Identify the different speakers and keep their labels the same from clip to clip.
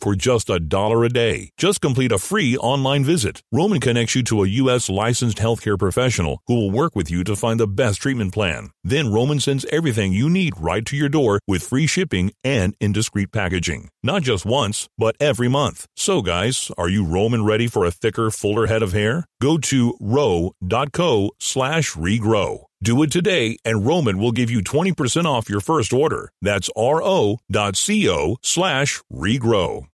Speaker 1: for just a dollar a day. Just complete a free online visit. Roman connects you to a U.S. licensed healthcare professional who will work with you to find the best treatment plan. Then Roman sends everything you need right to your door with free shipping and indiscreet packaging. Not just once, but every month. So guys, are you Roman ready for a thicker, fuller head of hair? Go to ro.co slash regrow. Do it today, and Roman will give you 20% off your first order. That's ro.co slash regrow.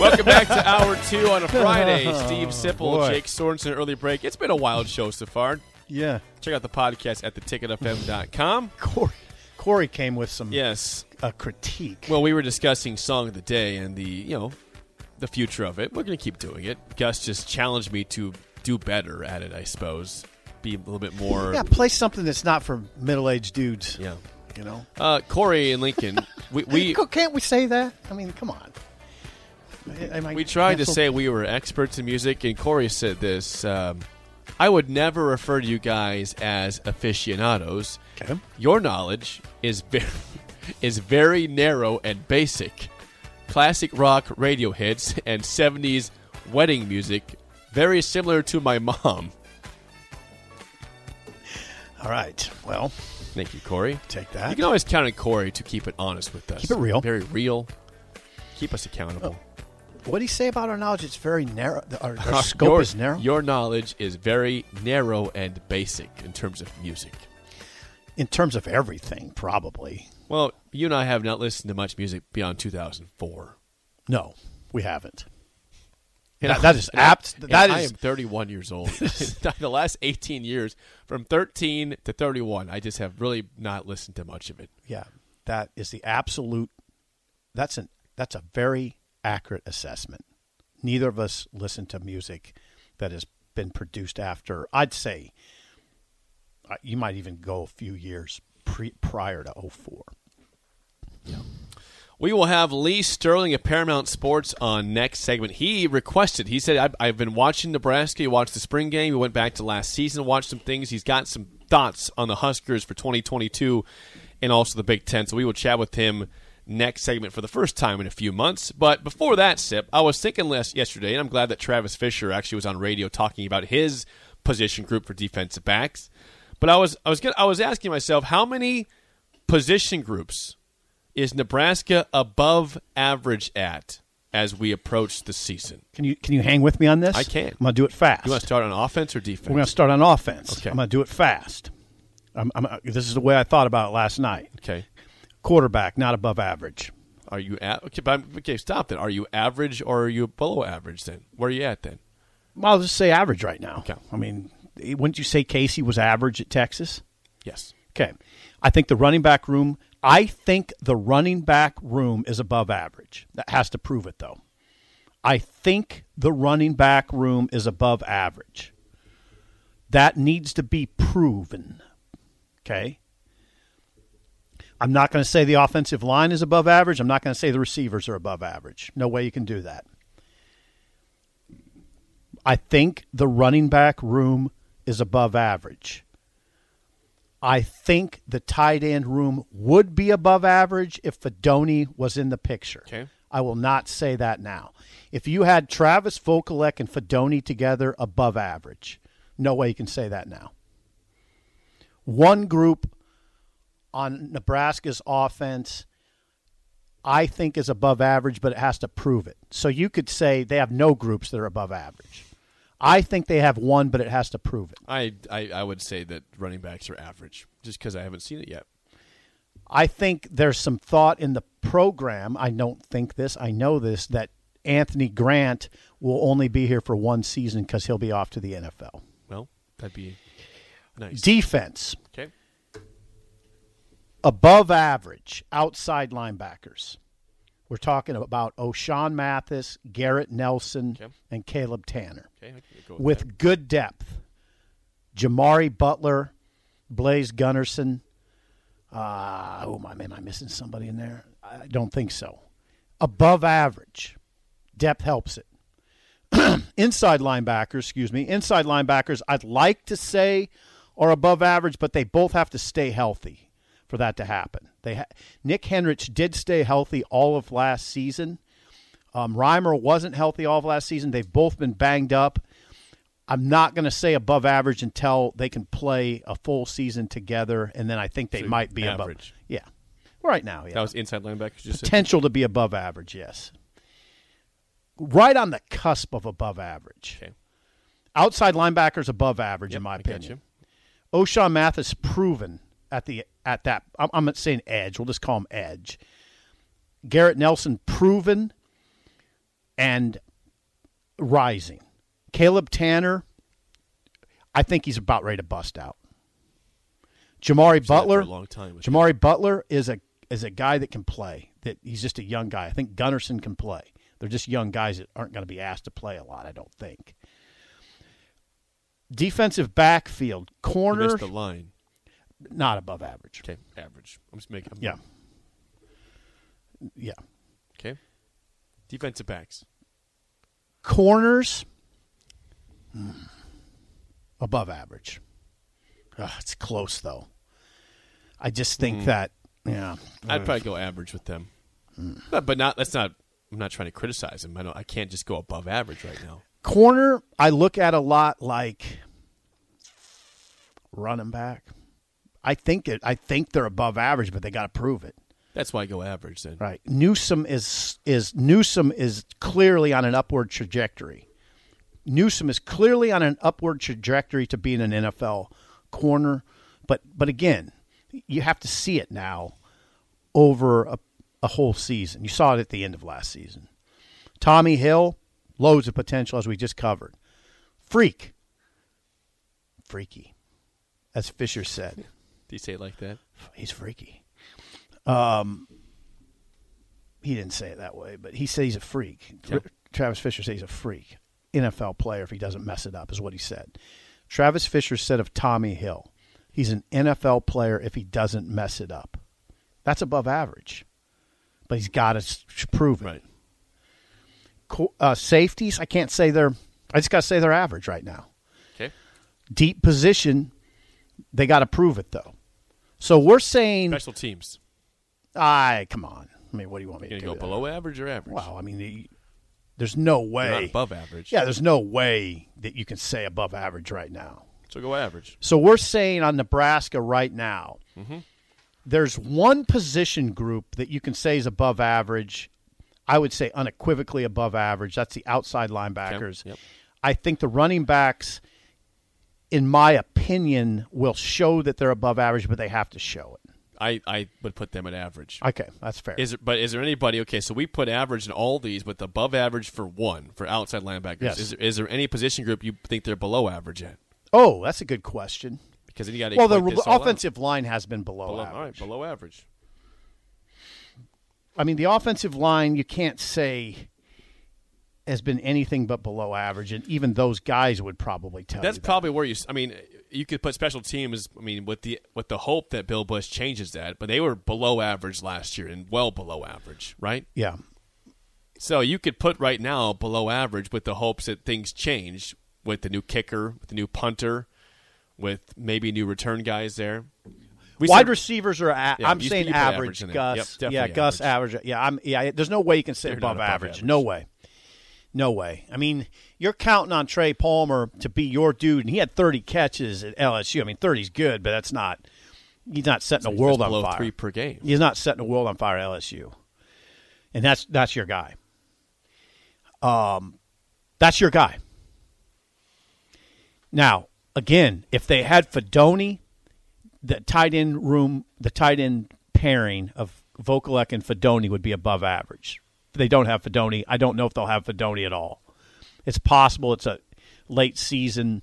Speaker 2: Welcome back to hour two on a Friday. Steve Sipple,
Speaker 3: Boy.
Speaker 2: Jake Sorensen, early break. It's been a wild show so far.
Speaker 3: Yeah.
Speaker 2: Check out the podcast at theticketfm.com.
Speaker 3: Corey, Corey came with some
Speaker 2: Yes.
Speaker 3: a critique.
Speaker 2: Well, we were discussing song of the day and the you know the future of it. We're going to keep doing it. Gus just challenged me to do better at it. I suppose be a little bit more.
Speaker 3: yeah, play something that's not for middle-aged dudes.
Speaker 2: Yeah.
Speaker 3: You know.
Speaker 2: Uh, Corey and Lincoln, we we,
Speaker 3: can't we say that? I mean, come on. Am I
Speaker 2: we tried to say we were experts in music, and Corey said this. Um, I would never refer to you guys as aficionados.
Speaker 3: Okay.
Speaker 2: Your knowledge is very, is very narrow and basic. Classic rock radio hits and 70s wedding music, very similar to my mom.
Speaker 3: All right. Well,
Speaker 2: Thank you, Corey.
Speaker 3: take that.
Speaker 2: You can always count on Corey to keep it honest with us.
Speaker 3: Keep it real.
Speaker 2: Very real. Keep us accountable.
Speaker 3: What do you say about our knowledge? It's very narrow. Our, our scope
Speaker 2: your,
Speaker 3: is narrow.
Speaker 2: Your knowledge is very narrow and basic in terms of music.
Speaker 3: In terms of everything, probably.
Speaker 2: Well, you and I have not listened to much music beyond 2004.
Speaker 3: No, we haven't.
Speaker 2: And
Speaker 3: That- that is
Speaker 2: I-
Speaker 3: apt.
Speaker 2: and
Speaker 3: That
Speaker 2: I am 31 years old. the last 18 years, from 13 to 31, I just have really not listened to much of it.
Speaker 3: Yeah, that is the absolute. That's an that's a very accurate assessment. Neither of us listen to music that has been produced after. I'd say uh, you might even go a few years pre, prior to 04.
Speaker 2: We will have Lee Sterling of Paramount Sports on next segment. He requested, he said, I've, I've been watching Nebraska. He watched the spring game. He went back to last season, watched some things. He's got some thoughts on the Huskers for 2022 and also the Big Ten. So we will chat with him next segment for the first time in a few months. But before that, Sip, I was thinking less yesterday, and I'm glad that Travis Fisher actually was on radio talking about his position group for defensive backs. But I was I was I was asking myself how many position groups is Nebraska above average at as we approach the season?
Speaker 3: Can you can you hang with me on this?
Speaker 2: I can.
Speaker 3: I'm going to do it fast.
Speaker 2: You want to start on offense or defense?
Speaker 3: We're going to start on offense.
Speaker 2: Okay.
Speaker 3: I'm going to do it fast. I'm, I'm, uh, this is the way I thought about it last night.
Speaker 2: okay.
Speaker 3: Quarterback, not above average.
Speaker 2: Are you at okay? But okay, stop. Then are you average or are you below average? Then where are you at then?
Speaker 3: Well, I'll just say average right now.
Speaker 2: Okay.
Speaker 3: I mean, wouldn't you say Casey was average at Texas?
Speaker 2: Yes.
Speaker 3: Okay. I think the running back room, I think the running back room is above average. That has to prove it, though. I think the running back room is above average. That needs to be proven. Okay. I'm not going to say the offensive line is above average. I'm not going to say the receivers are above average. No way you can do that. I think the running back room is above average. I think the tight end room would be above average if Fidone was in the picture.
Speaker 2: Okay.
Speaker 3: I will not say that now. If you had Travis Vokolek and Fidone together, above average. No way you can say that now. One group on Nebraska's offense, I think, is above average, but it has to prove it. So you could say they have no groups that are above average. I think they have one, but it has to prove it.
Speaker 2: I I, I would say that running backs are average just because I haven't seen it yet.
Speaker 3: I think there's some thought in the program. I don't think this. I know this that Anthony Grant will only be here for one season because he'll be off to the NFL.
Speaker 2: Well, that'd be nice.
Speaker 3: Defense
Speaker 2: okay.
Speaker 3: Above average outside linebackers. We're talking about Ochaun Mathis, Garrett Nelson,
Speaker 2: Okay.
Speaker 3: and Caleb Tannor
Speaker 2: Okay. Go with,
Speaker 3: with good depth. Jamari Butler, Blaise Gunnerson. Uh, oh my, am I missing somebody in there? I don't think so. Above average. Depth helps it. inside linebackers, excuse me, inside linebackers, I'd like to say are above average, but they both have to stay healthy for that to happen. They ha- Nick Henrich did stay healthy all of last season. Um, Reimer wasn't healthy all of last season. They've both been banged up. I'm not going to say above average until they can play a full season together, and then I think they
Speaker 2: So
Speaker 3: might be above.
Speaker 2: average.
Speaker 3: Yeah, right now, yeah,
Speaker 2: That was inside linebacker. You Just said?
Speaker 3: potential to be above average. Yes, right on the cusp of above average.
Speaker 2: Okay.
Speaker 3: Outside linebackers above average, in
Speaker 2: Yep,
Speaker 3: my
Speaker 2: I got
Speaker 3: opinion. Ochaun Mathis proven at the at that. I'm, I'm not saying edge. We'll just call him edge. Garrett Nelson proven and rising. Caleb Tannor, I think he's about ready to bust out. Jamari
Speaker 2: Said that for
Speaker 3: Butler,
Speaker 2: a long time.
Speaker 3: Jamari Butler is a is a guy that can play. That he's just a young guy. I think Gunnerson can play. They're just young guys that aren't going to be asked to play a lot. I don't think. Defensive backfield corner
Speaker 2: the line.
Speaker 3: Not above average.
Speaker 2: Okay, average. I'm just making. I'm-
Speaker 3: Yeah, yeah.
Speaker 2: Okay. Defensive backs.
Speaker 3: Corners hmm, above average. Ugh, it's close though. I just think that yeah.
Speaker 2: I'd probably go average with them, but, but not. That's not. I'm not trying to criticize them. I don't. I can't just go above average right now.
Speaker 3: corner I look at a lot like running back. I think it. I think they're above average, but they got to prove it.
Speaker 2: That's why I go average then.
Speaker 3: Right. Newsome is is Newsome is clearly on an upward trajectory. Newsome is clearly on an upward trajectory to being an NFL corner, but but again, you have to see it now over a, a whole season. You saw it at the end of last season. Tommy Hill, loads of potential as we just covered. Freak. Freaky. As Fisher said.
Speaker 2: Do you say it like that?
Speaker 3: He's freaky. Um, he didn't say it that way, but he said he's a freak.
Speaker 2: Yeah.
Speaker 3: Travis Fisher said he's a freak. NFL player if he doesn't mess it up is what he said. Travis Fisher said of Tommy Hill, he's an NFL player if he doesn't mess it up. That's above average, but he's got to prove it.
Speaker 2: Right.
Speaker 3: Uh, safeties, I can't say they're. I just got to say they're average right now.
Speaker 2: Okay.
Speaker 3: Deep position, they got to prove it though. So we're saying
Speaker 2: Special teams.
Speaker 3: I come on. I mean, what do you want me
Speaker 2: You're
Speaker 3: to do?
Speaker 2: go below average or average?
Speaker 3: Wow. I mean, the, there's no way.
Speaker 2: not above average.
Speaker 3: Yeah, there's no way that you can say above average right now.
Speaker 2: So go average.
Speaker 3: So we're saying on Nebraska right now,
Speaker 2: Mm-hmm.
Speaker 3: there's one position group that you can say is above average. I would say unequivocally above average. That's the outside linebackers.
Speaker 2: Yep.
Speaker 3: I think the running backs, in my opinion, will show that they're above average, but they have to show it.
Speaker 2: I, I would put them at average.
Speaker 3: Okay, that's fair.
Speaker 2: Is there, but is there anybody? Okay, so we put average in all these, but above average for one for outside linebackers.
Speaker 3: Yes.
Speaker 2: Is, there, is there any position group you think they're below average at?
Speaker 3: oh, that's a good question.
Speaker 2: Because then you got to
Speaker 3: Well, the offensive line has been below,
Speaker 2: below,
Speaker 3: average.
Speaker 2: all right, below average.
Speaker 3: I mean, the offensive line you can't say has been anything but below average, and even those guys would probably tell
Speaker 2: That's
Speaker 3: you that.
Speaker 2: probably where you. I mean, you could put special teams. I mean, with the with the hope that Bill Bush changes that, but they were below average last year and well below average, right?
Speaker 3: yeah.
Speaker 2: So you could put right now below average with the hopes that things change with the new kicker, with the new punter, with maybe new return guys there. We
Speaker 3: Wide
Speaker 2: said-
Speaker 3: receivers are. A-
Speaker 2: Yeah,
Speaker 3: I'm saying average.
Speaker 2: average.
Speaker 3: Gus.
Speaker 2: Yep,
Speaker 3: yeah, Gus average. Yeah, I'm. Yeah, there's no way you can say above,
Speaker 2: above
Speaker 3: average.
Speaker 2: average.
Speaker 3: No way. No way. I mean, you're counting on Trey Palmer to be your dude, and he had 30 catches at LSU. I mean, 30's good, but that's not. He's not setting
Speaker 2: So
Speaker 3: the world on fire.
Speaker 2: three per game.
Speaker 3: He's not setting the world on fire at LSU, and that's that's your guy. Um, that's your guy. Now, again, if they had Fidone, the tight end room, the tight end pairing of Vokolek and Fidone would be above average. They don't have Fidone, I don't know if they'll have Fidone at all. It's possible it's a late season.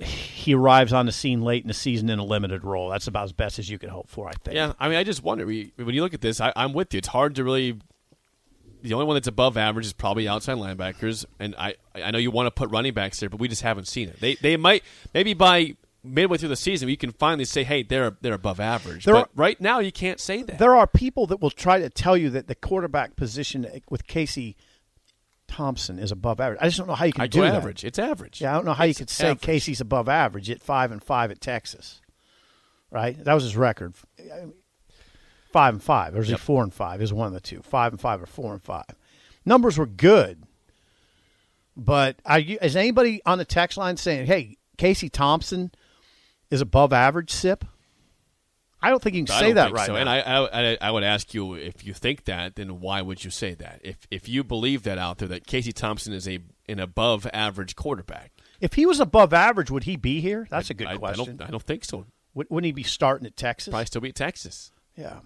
Speaker 3: He arrives on the scene late in the season in a limited role. That's about as best as you could hope for, I think.
Speaker 2: Yeah, I mean, I just wonder when you look at this. I, I'm with you. It's hard to really. The only one that's above average is probably outside linebackers, and I I know you want to put running backs there, but we just haven't seen it. They they might maybe by midway through the season we can finally say, hey, they're they're above average.
Speaker 3: There
Speaker 2: but
Speaker 3: are-
Speaker 2: right now you can't say that.
Speaker 3: There are people that will try to tell you that the quarterback position with Casey Thompson is above average. I just don't know how you can
Speaker 2: I
Speaker 3: do that.
Speaker 2: average. It's average.
Speaker 3: Yeah, I don't know how you could say
Speaker 2: average.
Speaker 3: Casey's above average at five and five at Texas. Right? That was his record. Five and five. Or was
Speaker 2: Yep.
Speaker 3: he four and five? Is one of the two. Five and five or four and five. Numbers were good. But are you, is anybody on the text line saying, hey, Casey Thompson is above average SIP? I don't think you can
Speaker 2: I
Speaker 3: say that right
Speaker 2: so.
Speaker 3: now.
Speaker 2: And I, I, I would ask you if you think that, then why would you say that? If if you believe that out there that Casey Thompson is a an above average quarterback,
Speaker 3: if he was above average, would he be here? That's a good
Speaker 2: I, I
Speaker 3: question.
Speaker 2: don't I don't think so.
Speaker 3: Wouldn't he be starting at Texas?
Speaker 2: Probably still be at Texas.
Speaker 3: Yeah.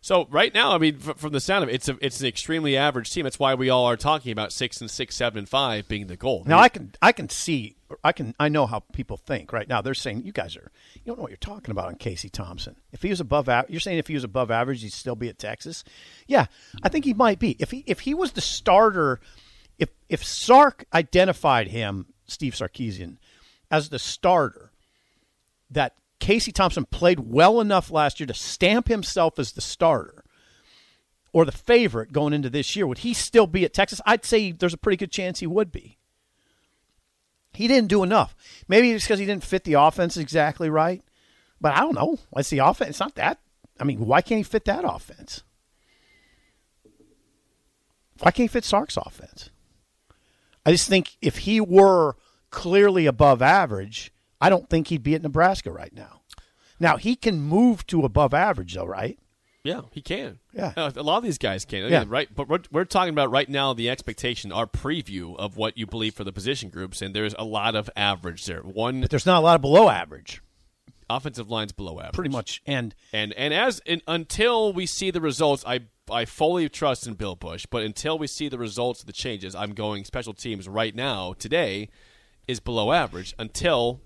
Speaker 2: So right now, I mean, f- from the sound of it, it's a, it's an extremely average team. That's why we all are talking about six and six, seven and five being the goal.
Speaker 3: Now I can I can see I can I know how people think right now. They're saying you guys are you don't know what you're talking about on Casey Thompson. If he was above average, you're saying if he was above average, he'd still be at Texas. Yeah, I think he might be. If he if he was the starter, if if Sark identified him, Steve Sarkisian, as the starter, that Casey Thompson played well enough last year to stamp himself as the starter or the favorite going into this year, would he still be at Texas? I'd say there's a pretty good chance he would be. He didn't do enough. Maybe it's because he didn't fit the offense exactly right. But I don't know. What's the offense? It's not that. I mean, why can't he fit that offense? Why can't he fit Sark's offense? I just think if he were clearly above average, I don't think he'd be at Nebraska right now. Now he can move to above average, though, right?
Speaker 2: Yeah, he can.
Speaker 3: Yeah.
Speaker 2: Uh, a lot of these guys can.
Speaker 3: Yeah.
Speaker 2: Right. But we're, we're talking about right now the expectation, our preview of what you believe for the position groups, and there's a lot of average there. One
Speaker 3: But there's not a lot of below average,
Speaker 2: offensive line's below average,
Speaker 3: pretty much. And
Speaker 2: And and as in, until we see the results, I I fully trust in Bill Bush. But until we see the results of the changes, I'm going special teams right now. Today is below average until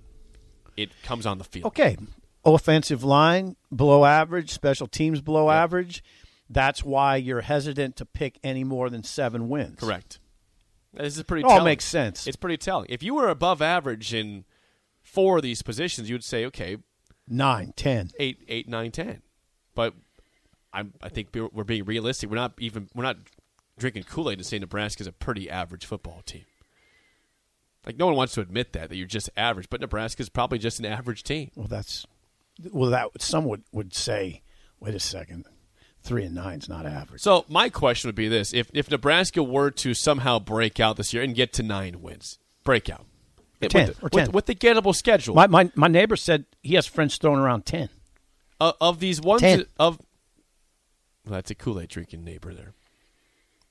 Speaker 2: it comes on the field.
Speaker 3: okay, offensive line below average, special teams below average. That's why you're hesitant to pick any more than seven wins.
Speaker 2: Correct. This is pretty.
Speaker 3: It all
Speaker 2: telling.
Speaker 3: makes sense.
Speaker 2: It's pretty telling. If you were above average in four of these positions, you would say, okay,
Speaker 3: Nine, ten.
Speaker 2: eight, eight, nine, ten. But I'm, I think we're being realistic. We're not even we're not drinking Kool Aid to say Nebraska's a pretty average football team. Like no one wants to admit that that you're just average, but Nebraska's probably just an average team.
Speaker 3: Well, that's well. That some would would say. Wait a second, three and nine is not average.
Speaker 2: So my question would be this: If if Nebraska were to somehow break out this year and get to nine wins, break out,
Speaker 3: Or 10,
Speaker 2: with, the-
Speaker 3: or 10.
Speaker 2: with the gettable schedule,
Speaker 3: My, my my neighbor said he has friends throwing around ten.
Speaker 2: uh, of these ones
Speaker 3: Ten.
Speaker 2: of well, that's a Kool Aid drinking neighbor there.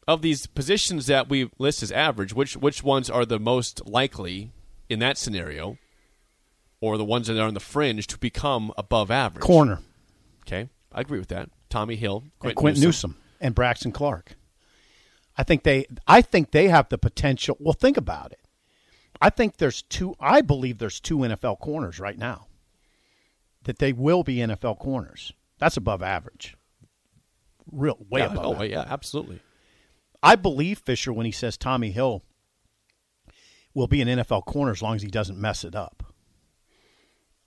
Speaker 2: Of these positions that we list as average, which which ones are the most likely in that scenario, or the ones that are on the fringe to become above average?
Speaker 3: Corner,
Speaker 2: Okay, I agree with that. Tommy Hill, Quinton
Speaker 3: Quinton Newsome. and Braxton Clark. I think they I think they have the potential. Well, think about it. I think there's two I believe there's two NFL corners right now. That they will be NFL corners. That's above average. Real way
Speaker 2: Yeah,
Speaker 3: above.
Speaker 2: oh,
Speaker 3: average.
Speaker 2: yeah, absolutely.
Speaker 3: I believe Fisher when he says Tommy Hill will be an NFL corner as long as he doesn't mess it up.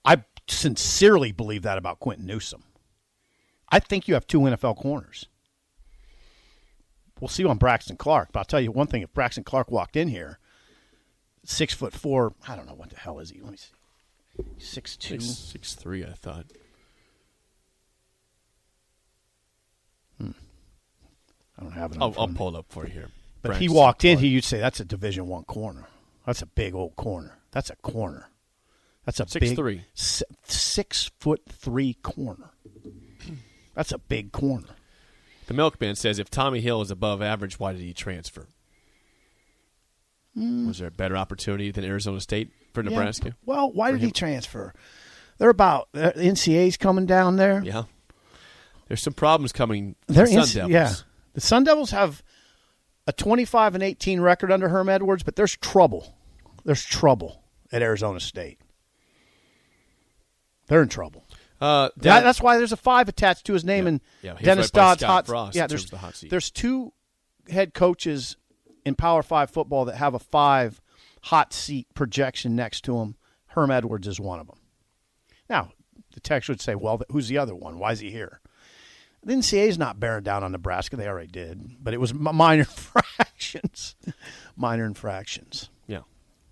Speaker 3: I sincerely believe that about Quinton Newsome. I think you have two NFL corners. We'll see on Braxton Clark, but I'll tell you one thing: if Braxton Clark walked in here, six foot four, I don't know what the hell is he. Let me see, six two.
Speaker 2: Six, six three, I thought.
Speaker 3: I don't have it.
Speaker 2: I'll, I'll pull it up for you here.
Speaker 3: But if he walked in here, you'd say that's a Division One corner. That's a big old corner. That's a corner. That's a
Speaker 2: Six
Speaker 3: big
Speaker 2: three.
Speaker 3: s- six foot three corner. That's a big corner.
Speaker 2: The milkman says if Tommy Hill is above average, why did he transfer?
Speaker 3: Hmm.
Speaker 2: Was there a better opportunity than Arizona State for Nebraska?
Speaker 3: Yeah. Well, why did he transfer? They're about uh, NCAA's coming down there.
Speaker 2: Yeah. There's some problems coming.
Speaker 3: They're
Speaker 2: the Sun
Speaker 3: NC
Speaker 2: Devils.
Speaker 3: yeah. The Sun Devils have a 25 and 18 record under Herm Edwards, but there's trouble. There's trouble at Arizona State. They're in trouble.
Speaker 2: Uh,
Speaker 3: That-
Speaker 2: that-
Speaker 3: that's why there's a five attached to his name
Speaker 2: Yeah.
Speaker 3: and
Speaker 2: Yeah,
Speaker 3: Dennis Dodd's hot.
Speaker 2: Frost
Speaker 3: yeah, there's
Speaker 2: the hot seat.
Speaker 3: there's two head coaches in Power Five football that have a five hot seat projection next to him. Herm Edwards is one of them. Now the text would say, "Well, who's the other one? Why is he here?" The NCAA's not bearing down on Nebraska. They already did, but it was minor infractions. minor infractions.
Speaker 2: yeah.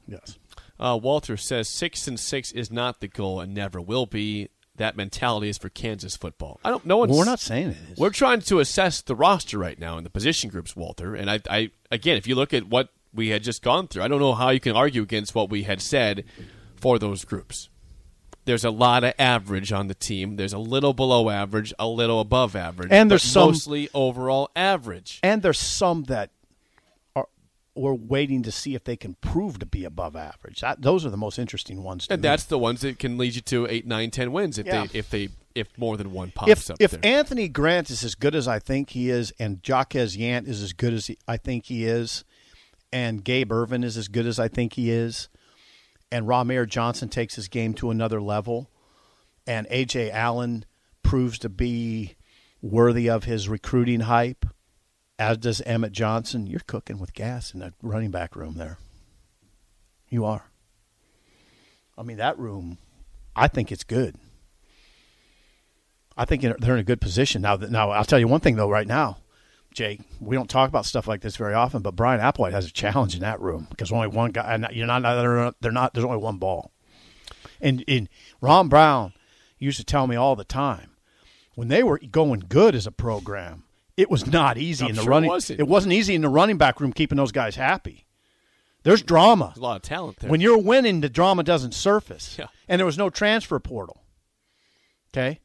Speaker 3: Yes.
Speaker 2: Uh, Walter says six and six is not the goal and never will be. That mentality is for Kansas football. I don't know.
Speaker 3: Well, we're not saying it is.
Speaker 2: We're trying to assess the roster right now in the position groups, Walter. And I, I, again, if you look at what we had just gone through, I don't know how you can argue against what we had said for those groups. There's a lot of average on the team. There's a little below average, a little above average,
Speaker 3: And there's some-
Speaker 2: mostly overall average.
Speaker 3: and there's some that are we're waiting to see if they can prove to be above average. That, those are the most interesting ones. To
Speaker 2: And
Speaker 3: me.
Speaker 2: that's the ones that can lead you to eight, nine, ten wins if
Speaker 3: Yeah.
Speaker 2: they if they if more than one pops
Speaker 3: if
Speaker 2: up
Speaker 3: if
Speaker 2: there.
Speaker 3: Anthony Grant is as good as I think he is, and Jaquez Yant is as good as he, I think he is, and Gabe Ervin is as good as I think he is, and Rahmir Johnson takes his game to another level, and Ajay Allen proves to be worthy of his recruiting hype, as does Emmett Johnson. You're cooking with gas in the running back room there. You are. I mean that room. I think it's good. I think they're in a good position now. Now I'll tell you one thing though. Right now, Jake, we don't talk about stuff like this very often, but Bryan Applewhite has a challenge in that room because only one guy. And you're not. They're, they're not. There's only one ball. And and Ron Brown used to tell me all the time when they were going good as a program, it was not easy
Speaker 2: I'm
Speaker 3: in the
Speaker 2: sure
Speaker 3: running.
Speaker 2: wasn't.
Speaker 3: It wasn't easy in the running back room keeping those guys happy. There's drama.
Speaker 2: There's a lot of talent there.
Speaker 3: When you're winning, the drama doesn't surface.
Speaker 2: Yeah.
Speaker 3: And there was no transfer portal. Okay?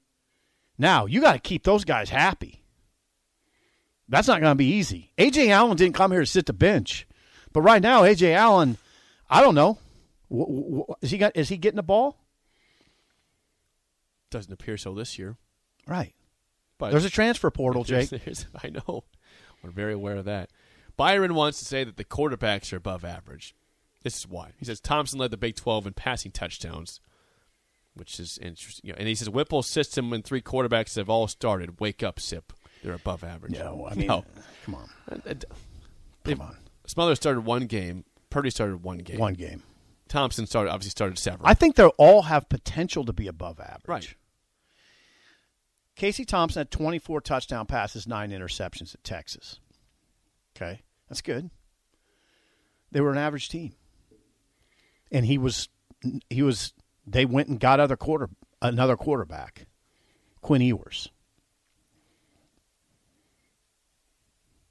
Speaker 3: Now, you got to keep those guys happy. That's not going to be easy. Ajay Allen didn't come here to sit the bench. But right now, Ajay Allen, I don't know. Is he, got, is he getting the ball?
Speaker 2: Doesn't appear so this year.
Speaker 3: Right.
Speaker 2: But
Speaker 3: There's a transfer portal,
Speaker 2: There's-
Speaker 3: Jake.
Speaker 2: there's- I know. We're very aware of that. Byron wants to say that the quarterbacks are above average. This is why. He says Thompson led the Big 12 in passing touchdowns, which is interesting. You know, and he says Whipple's system and three quarterbacks have all started. Wake up, Sip. They're above average.
Speaker 3: No, I mean,
Speaker 2: No.
Speaker 3: come on.
Speaker 2: Uh,
Speaker 3: Come on.
Speaker 2: Smothers started one game. Purdy started one game.
Speaker 3: One game.
Speaker 2: Thompson started obviously started several.
Speaker 3: I think they all have potential to be above average.
Speaker 2: Right.
Speaker 3: Casey Thompson had 24 touchdown passes, nine interceptions at Texas. Okay, that's good. They were an average team, and he was he was. They went and got other quarter another quarterback, Quinn Ewers.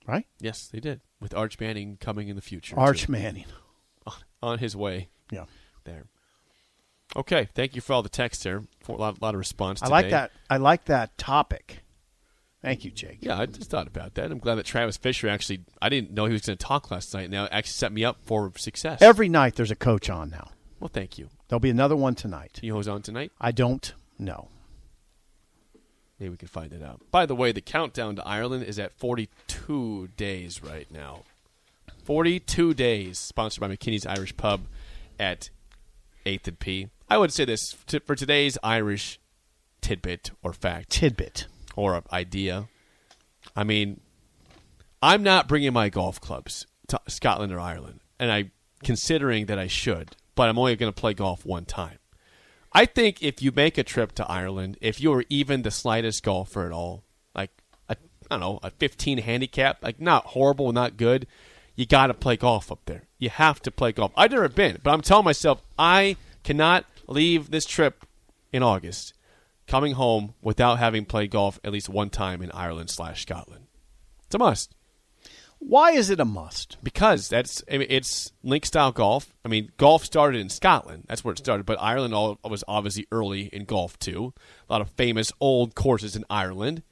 Speaker 3: Right,
Speaker 2: yes, they did. With Arch Manning coming in the future.
Speaker 3: Arch
Speaker 2: too.
Speaker 3: Manning.
Speaker 2: on his way
Speaker 3: Yeah,
Speaker 2: there. Okay, thank you for all the text there. For a lot, lot of response. Today.
Speaker 3: I like that. I like that topic. Thank you, Jake.
Speaker 2: Yeah, I just thought about that. I'm glad that Travis Fisher actually. I didn't know he was going to talk last night. Now it actually set me up for success.
Speaker 3: Every night there's a coach on now.
Speaker 2: well, thank you.
Speaker 3: There'll be another one tonight.
Speaker 2: You know who's on tonight?
Speaker 3: I don't know.
Speaker 2: Maybe we can find it out. By the way, the countdown to Ireland is at 42 days right now. 42 days, sponsored by McKinney's Irish Pub at 8th and P. I would say this for today's Irish tidbit or fact
Speaker 3: Tidbit.
Speaker 2: or idea. I mean, I'm not bringing my golf clubs to Scotland or Ireland, and I considering that I should, but I'm only going to play golf one time. I think if you make a trip to Ireland, if you are even the slightest golfer at all, like a, I don't know, a 15 handicap, like not horrible, not good, you got to play golf up there. You have to play golf. I've never been, but I'm telling myself I cannot leave this trip in August coming home without having played golf at least one time in Ireland slash Scotland. It's a must
Speaker 3: Why is it a must?
Speaker 2: because that's I mean, it's link style golf. I mean, golf started in Scotland. That's where it started. But Ireland all, was obviously early in golf too. A lot of famous old courses in Ireland.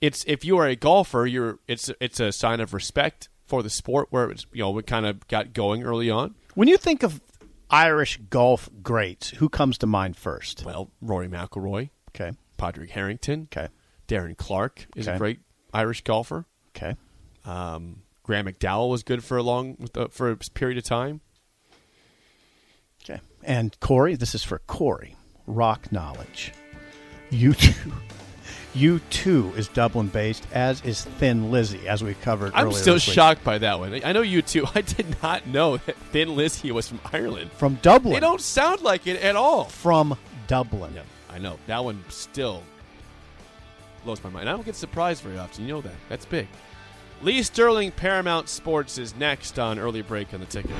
Speaker 2: It's if you are a golfer, you're it's it's a sign of respect for the sport where it's you know it kind of got going early on.
Speaker 3: When you think of Irish golf greats, who comes to mind first?
Speaker 2: Well, Rory McIlroy,
Speaker 3: Okay.
Speaker 2: Padraig Harrington,
Speaker 3: Okay.
Speaker 2: Darren Clarke is a great Irish golfer.
Speaker 3: Okay.
Speaker 2: Um, Graeme McDowell was good for a long for a period of time.
Speaker 3: Okay. And Corey, this is for Corey. Rock knowledge. U2. You too is Dublin based, as is Thin Lizzy, as we covered
Speaker 2: I'm still shocked by that one. I know U2. I did not know that Thin Lizzy was from Ireland.
Speaker 3: From Dublin.
Speaker 2: They don't sound like it at all.
Speaker 3: From Dublin.
Speaker 2: Yeah, I know that one still blows my mind. I don't get surprised very often. You know that. That's big. Lee Sterling, Paramount Sports is next on early break on the ticket.